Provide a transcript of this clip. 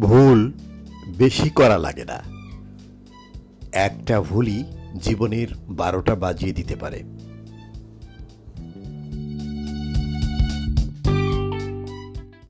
ভুল বেশি করা লাগে না। একটা ভুলই জীবনের বারোটা বাজিয়ে দিতে পারে।